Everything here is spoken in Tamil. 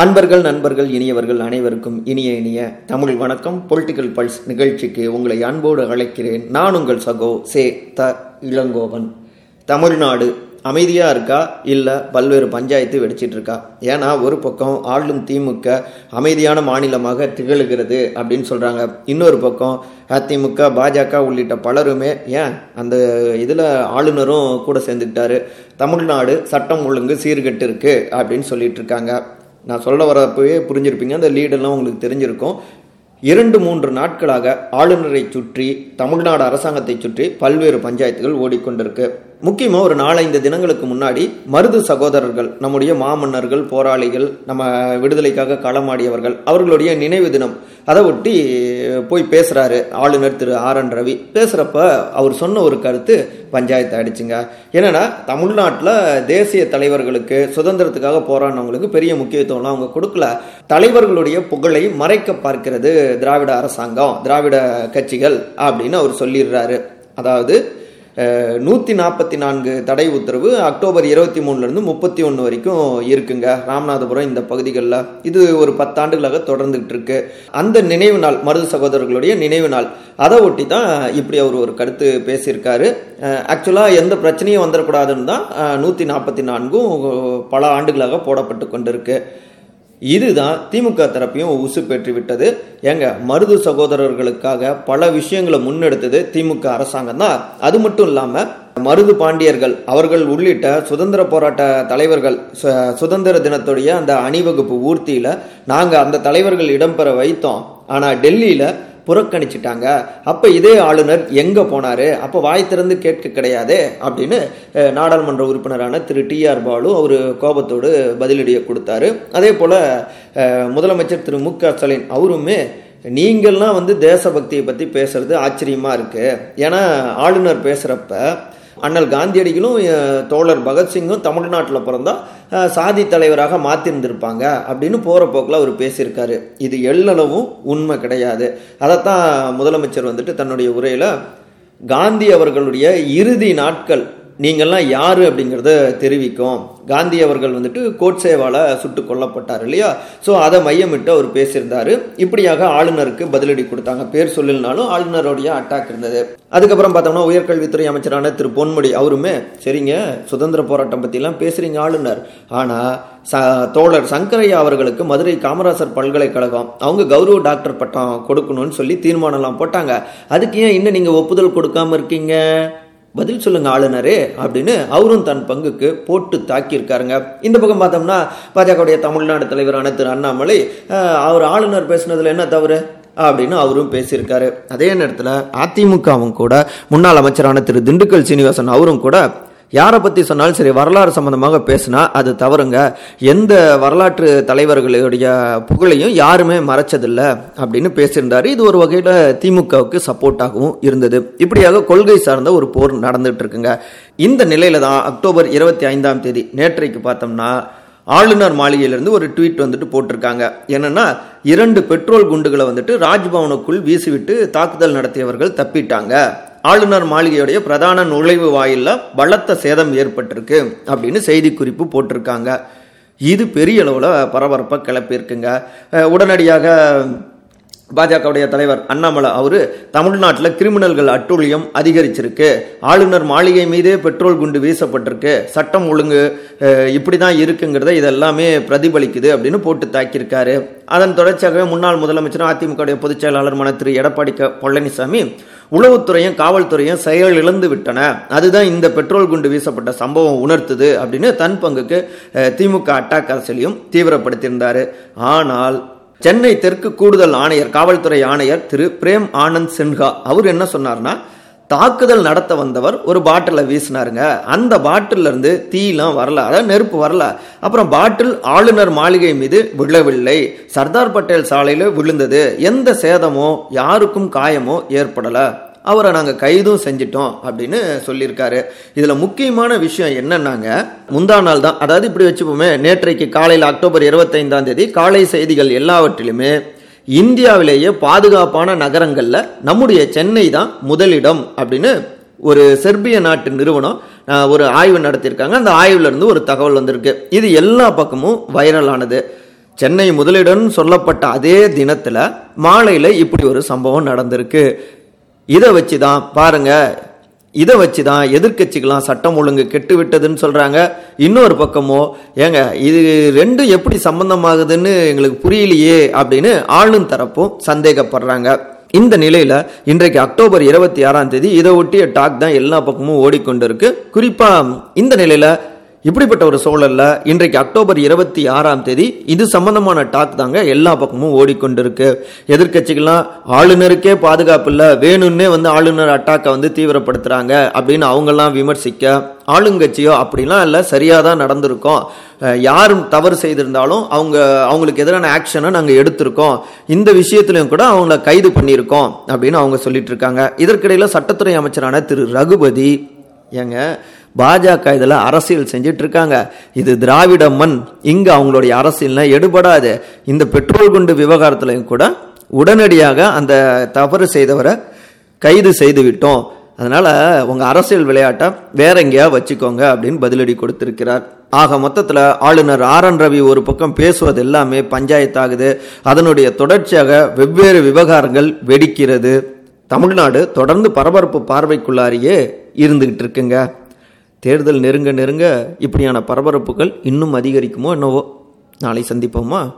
அன்பர்கள் நண்பர்கள் இனியவர்கள் அனைவருக்கும் இனிய இனிய தமிழ் வணக்கம். பொலிட்டிக்கல் பல்ஸ் நிகழ்ச்சிக்கு உங்களை அன்போடு அழைக்கிறேன். நான் உங்கள் சகோ சே த இளங்கோவன். தமிழ்நாடு அமைதியாக இருக்கா? இல்லை பல்வேறு பஞ்சாயத்து வெடிச்சிட்டு இருக்கா ஏன்னா ஒரு பக்கம் ஆளும் திமுக அமைதியான மாநிலமாக திகழ்கிறது அப்படின்னு சொல்கிறாங்க இன்னொரு பக்கம் அதிமுக பாஜக உள்ளிட்ட பலருமே ஏன் அந்த இதில் ஆளுநரும் கூட சேர்ந்துக்கிட்டாரு. தமிழ்நாடு சட்டம் ஒழுங்கு சீர்கெட்டு இருக்கு அப்படின்னு சொல்லிட்டு இருக்காங்க நான் சொல்ல வரப்பவே புரிஞ்சிருப்பீங்க. அந்த லீடெல்லாம் உங்களுக்கு தெரிஞ்சிருக்கும். இரண்டு மூன்று நாட்களாக ஆளுநரை சுற்றி தமிழ்நாடு அரசாங்கத்தை சுற்றி பல்வேறு பஞ்சாயத்துகள் ஓடிக்கொண்டிருக்கு. முக்கியமாக ஒரு நாலஞ்சு தினங்களுக்கு முன்னாடி மருது சகோதரர்கள் நம்முடைய மாமன்னர்கள் போராளிகள் நம்ம விடுதலைக்காக களமாடியவர்கள் அவர்களுடைய நினைவு தினம். அதை ஒட்டி போய் பேசுகிறாரு ஆளுநர் திரு ஆர் என் ரவி. பேசுகிறப்ப அவர் சொன்ன ஒரு கருத்து பஞ்சாயத்து ஆயிடுச்சுங்க. என்னென்னா தமிழ்நாட்டில் தேசிய தலைவர்களுக்கு சுதந்திரத்துக்காக போராடினவங்களுக்கு பெரிய முக்கியத்துவம்லாம் அவங்க கொடுக்கல. தலைவர்களுடைய புகழை மறைக்க பார்க்கிறது திராவிட அரசாங்கம் திராவிட கட்சிகள் அப்படின்னு அவர் சொல்லிடுறாரு. அதாவது நூற்றி நாற்பத்தி நான்கு தடை உத்தரவு அக்டோபர் இருபத்தி மூணுலேருந்து முப்பத்தி ஒன்று வரைக்கும் இருக்குங்க. ராமநாதபுரம் இந்த பகுதிகளில். இது ஒரு பத்தாண்டுகளாக தொடர்ந்துகிட்டு இருக்கு அந்த நினைவு நாள் மருது சகோதரர்களுடைய நினைவு நாள். அதை ஒட்டி தான் இப்படி அவர் ஒரு கருத்து பேசியிருக்காரு. ஆக்சுவலாக எந்த பிரச்சனையும் வந்துடக்கூடாதுன்னு தான் நூற்றி நாற்பத்தி நான்கும் பல ஆண்டுகளாக போடப்பட்டு கொண்டிருக்கு. இதுதான் திமுக தரப்பையும் உசு பெற்று விட்டது. ஏங்க மருது சகோதரர்களுக்காக பல விஷயங்களை முன்னெடுத்தது திமுக அரசாங்கம் தான். அது மட்டும் இல்லாம மருது பாண்டியர்கள் அவர்கள் உள்ளிட்ட சுதந்திர போராட்ட தலைவர்கள் சுதந்திர தினத்துடைய அந்த அணிவகுப்பு ஊர்த்தியில நாங்க அந்த தலைவர்கள் இடம்பெற வைத்தோம். ஆனா டெல்லியில புறக்கணிச்சிட்டாங்க. அப்போ இதே ஆளுநர் எங்கே போனார்? அப்போ வாய் திறந்து கேட்க கிடையாது? அப்படின்னு நாடாளுமன்ற உறுப்பினரான திரு டி ஆர் பாலு அவர் கோபத்தோடு பதிலடியை கொடுத்தாரு. அதே போல் முதலமைச்சர் திரு மு க ஸ்டாலின் அவருமே நீங்கள்லாம் வந்து தேசபக்தியை பற்றி பேசுறது ஆச்சரியமாக இருக்குது ஏன்னா ஆளுநர் பேசுகிறப்ப அண்ணல் காந்தியடிகளும் தோழர் பகத்சிங்கும் தமிழ்நாட்டில் பிறந்தா சாதி தலைவராக மாற்றிருந்திருப்பாங்க அப்படின்னு போகிற போக்கில் அவர் பேசியிருக்காரு. இது எள்ளளவும் உண்மை கிடையாது. அதைத்தான் முதலமைச்சர் வந்துட்டு தன்னுடைய உரையில் காந்தி அவர்களுடைய இறுதி நாட்கள் நீங்கள்லாம் யாரு அப்படிங்கிறத தெரிவிக்கும். காந்தி அவர்கள் வந்துட்டு கோட்சேவால சுட்டு கொல்லப்பட்டார் இல்லையா? ஸோ அதை மையமிட்டு அவர் பேசியிருந்தாரு. இப்படியாக ஆளுநருக்கு பதிலடி கொடுத்தாங்க. பேர் சொல்லினாலும் ஆளுநருடைய அட்டாக் இருந்தது. அதுக்கப்புறம் பார்த்தோம்னா உயர்கல்வித்துறை அமைச்சரான திரு பொன்முடி அவருமே சரிங்க சுதந்திர போராட்டம் பற்றிலாம் பேசுறீங்க ஆளுநர். ஆனால் ச தோழர் சங்கரையா அவர்களுக்கு மதுரை காமராசர் பல்கலைக்கழகம் அவங்க கௌரவ டாக்டர் பட்டம் கொடுக்கணும்னு சொல்லி தீர்மானம்லாம் போட்டாங்க. அதுக்கு ஏன் இன்னும் நீங்கள் ஒப்புதல் கொடுக்காம இருக்கீங்க? பதில் சொல்லுங்க ஆளுநரே அப்படின்னு அவரும் தன் பங்குக்கு போட்டு தாக்கியிருக்காருங்க. இந்த பக்கம் பார்த்தோம்னா பாஜகவுடைய தமிழ்நாடு தலைவரான திரு அண்ணாமலை அவர் ஆளுநர் பேசுனதுல என்ன தவறு? அப்படின்னு அவரும் பேசியிருக்காரு. அதே நேரத்தில் அதிமுகவும் கூட முன்னாள் அமைச்சரான திரு திண்டுக்கல் சீனிவாசன் அவரும் கூட யாரை பற்றி சொன்னாலும் சரி வரலாறு சம்மந்தமாக பேசினா அது தவறுங்க. எந்த வரலாற்று தலைவர்களுடைய புகழையும் யாருமே மறைச்சதில்லை அப்படின்னு பேசியிருந்தாரு. இது ஒரு வகையில் திமுகவுக்கு சப்போர்ட்டாகவும் இருந்தது. இப்படியாக கொள்கை சார்ந்த ஒரு போர் நடந்துட்டு இருக்குங்க. இந்த நிலையில தான் அக்டோபர் இருபத்தி ஐந்தாம் தேதி நேற்றைக்கு பார்த்தோம்னா ஆளுநர் மாளிகையிலிருந்து ஒரு ட்வீட் வந்துட்டு போட்டிருக்காங்க. என்னன்னா இரண்டு பெட்ரோல் குண்டுகளை வந்துட்டு ராஜ்பவனுக்குள் வீசிவிட்டு தாக்குதல் நடத்தியவர்கள் தப்பிட்டாங்க. ஆளுநர் மாளிகையுடைய பிரதான நுழைவு வாயிலில் பலத்த சேதம் ஏற்பட்டிருக்கு அப்படின்னு செய்தி குறிப்பு போட்டிருக்காங்க. இது பெரிய அளவில் பரபரப்பாக கிளப்பியிருக்குங்க. உடனடியாக பாஜகவுடைய தலைவர் அண்ணாமலை அவர் தமிழ்நாட்டில் கிரிமினல்கள் அட்டூழியம் அதிகரிச்சிருக்கு. ஆளுநர் மாளிகை மீதே பெட்ரோல் குண்டு வீசப்பட்டிருக்கு. சட்டம் ஒழுங்கு இப்படி தான் இருக்குங்கிறத இதெல்லாமே பிரதிபலிக்குது அப்படின்னு போட்டு தாக்கியிருக்காரு. அதன் தொடர்ச்சியாகவே முன்னாள் முதலமைச்சர் அதிமுகவுடைய பொதுச் செயலாளருமான திரு. எடப்பாடி க பழனிசாமி உளவுத்துறையும் காவல்துறையும் செயல் இழந்து விட்டன. அதுதான் இந்த பெட்ரோல் குண்டு வீசப்பட்ட சம்பவம் உணர்த்துது அப்படின்னு தன் பங்குக்கு திமுக அட்டாக் அரசியலையும் தீவிரப்படுத்தியிருந்தார். ஆனால் சென்னை தெற்கு கூடுதல் ஆணையர் காவல்துறை ஆணையர் திரு. பிரேம் ஆனந்த் சின்ஹா. அவர் என்ன சொன்னார்னா தாக்குதல் நடத்த வந்தவர் ஒரு பாட்டில வீசினாருங்க. அந்த பாட்டில இருந்து தீலாம் வரல அதாவது நெருப்பு வரல. அப்புறம் பாட்டில் ஆளுநர் மாளிகை மீது விழவில்லை. சர்தார் பட்டேல் சாலையில விழுந்தது. எந்த சேதமோ யாருக்கும் காயமோ ஏற்படல. அவரை நாங்கள் கைதும் செஞ்சிட்டோம் அப்படின்னு சொல்லியிருக்காரு. இதில் முக்கியமான விஷயம் என்னன்னாங்க முந்தா நாள் தான். அதாவது இப்படி வச்சுப்போமே நேற்றைக்கு காலையில் அக்டோபர் இருபத்தைந்தாம் தேதி காலை செய்திகள் எல்லாவற்றிலுமே இந்தியாவிலேயே பாதுகாப்பான நகரங்களில் நம்முடைய சென்னை தான் முதலிடம் அப்படின்னு ஒரு செர்பிய நாட்டு நிறுவனம் ஒரு ஆய்வு நடத்தியிருக்காங்க. அந்த ஆய்வுலேருந்து ஒரு தகவல் வந்திருக்கு. இது எல்லா பக்கமும் வைரல் ஆனது. சென்னை முதலிடம் சொல்லப்பட்ட அதே தினத்தில் மாலையில் இப்படி ஒரு சம்பவம் நடந்திருக்கு. இதை வச்சு தான் பாருங்க இதை வச்சு தான் எதிர்கட்சிகளாம் சட்டம் ஒழுங்கு கெட்டு விட்டதுன்னு சொல்கிறாங்க இன்னொரு பக்கமோ ஏங்க இது ரெண்டும் எப்படி சம்பந்தமாகுதுன்னு எங்களுக்கு புரியலையே அப்படின்னு ஆளும் தரப்பும் சந்தேகப்படுறாங்க. இந்த நிலையில இன்றைக்கு அக்டோபர் இருபத்தி ஆறாம் தேதி இதை ஒட்டிய டாக் தான் எல்லா பக்கமும் ஓடிக்கொண்டு இருக்கு குறிப்பா இந்த நிலையில இப்படிப்பட்ட ஒரு சூழலில் இன்றைக்கு அக்டோபர் இருபத்தி ஆறாம் தேதி இது சம்பந்தமான டாக் தாங்க எல்லா பக்கமும் ஓடிக்கொண்டிருக்கு. எதிர்கட்சிகள்லாம் ஆளுநருக்கே பாதுகாப்பு இல்லை வேணும்னே வந்து ஆளுநர் அட்டாக்கை வந்து தீவிரப்படுத்துகிறாங்க அப்படின்னு அவங்கெல்லாம் விமர்சிக்க ஆளுங்கட்சியோ அப்படிலாம் இல்லை சரியாக தான் நடந்திருக்கோம். யாரும் தவறு செய்திருந்தாலும் அவங்க அவங்களுக்கு எதிரான ஆக்ஷனை நாங்கள் எடுத்திருக்கோம். இந்த விஷயத்திலையும் கூட அவங்கள கைது பண்ணியிருக்கோம் அப்படின்னு அவங்க சொல்லிட்டு இருக்காங்க. இதற்கிடையில் சட்டத்துறை அமைச்சரான திரு ரகுபதி ஏங்க பாஜக இதில் அரசியல் செஞ்சிட்டு இருக்காங்க இது திராவிட மண். இங்கே அவங்களுடைய அரசியல்னா எடுபடாது. இந்த பெட்ரோல் குண்டு விவகாரத்துலையும் கூட உடனடியாக அந்த தவறு செய்தவரை கைது செய்து விட்டோம். அதனால் உங்கள் அரசியல் விளையாட்டை வேற எங்கேயா வச்சுக்கோங்க அப்படின்னு பதிலடி கொடுத்துருக்கிறார். ஆக மொத்தத்தில் ஆளுநர் ஆர் என் ரவி ஒரு பக்கம் பேசுவது எல்லாமே பஞ்சாயத்தாகுது. அதனுடைய தொடர்ச்சியாக வெவ்வேறு விவகாரங்கள் வெடிக்கிறது. தமிழ்நாடு தொடர்ந்து பரபரப்பு பார்வைக்குள்ளாரியே இருந்துகிட்டு இருக்குங்க. தேர்தல் நெருங்க நெருங்க இப்படியான பரபரப்புகள் இன்னும் அதிகரிக்குமோ என்னவோ? நாளை சந்திப்போமா?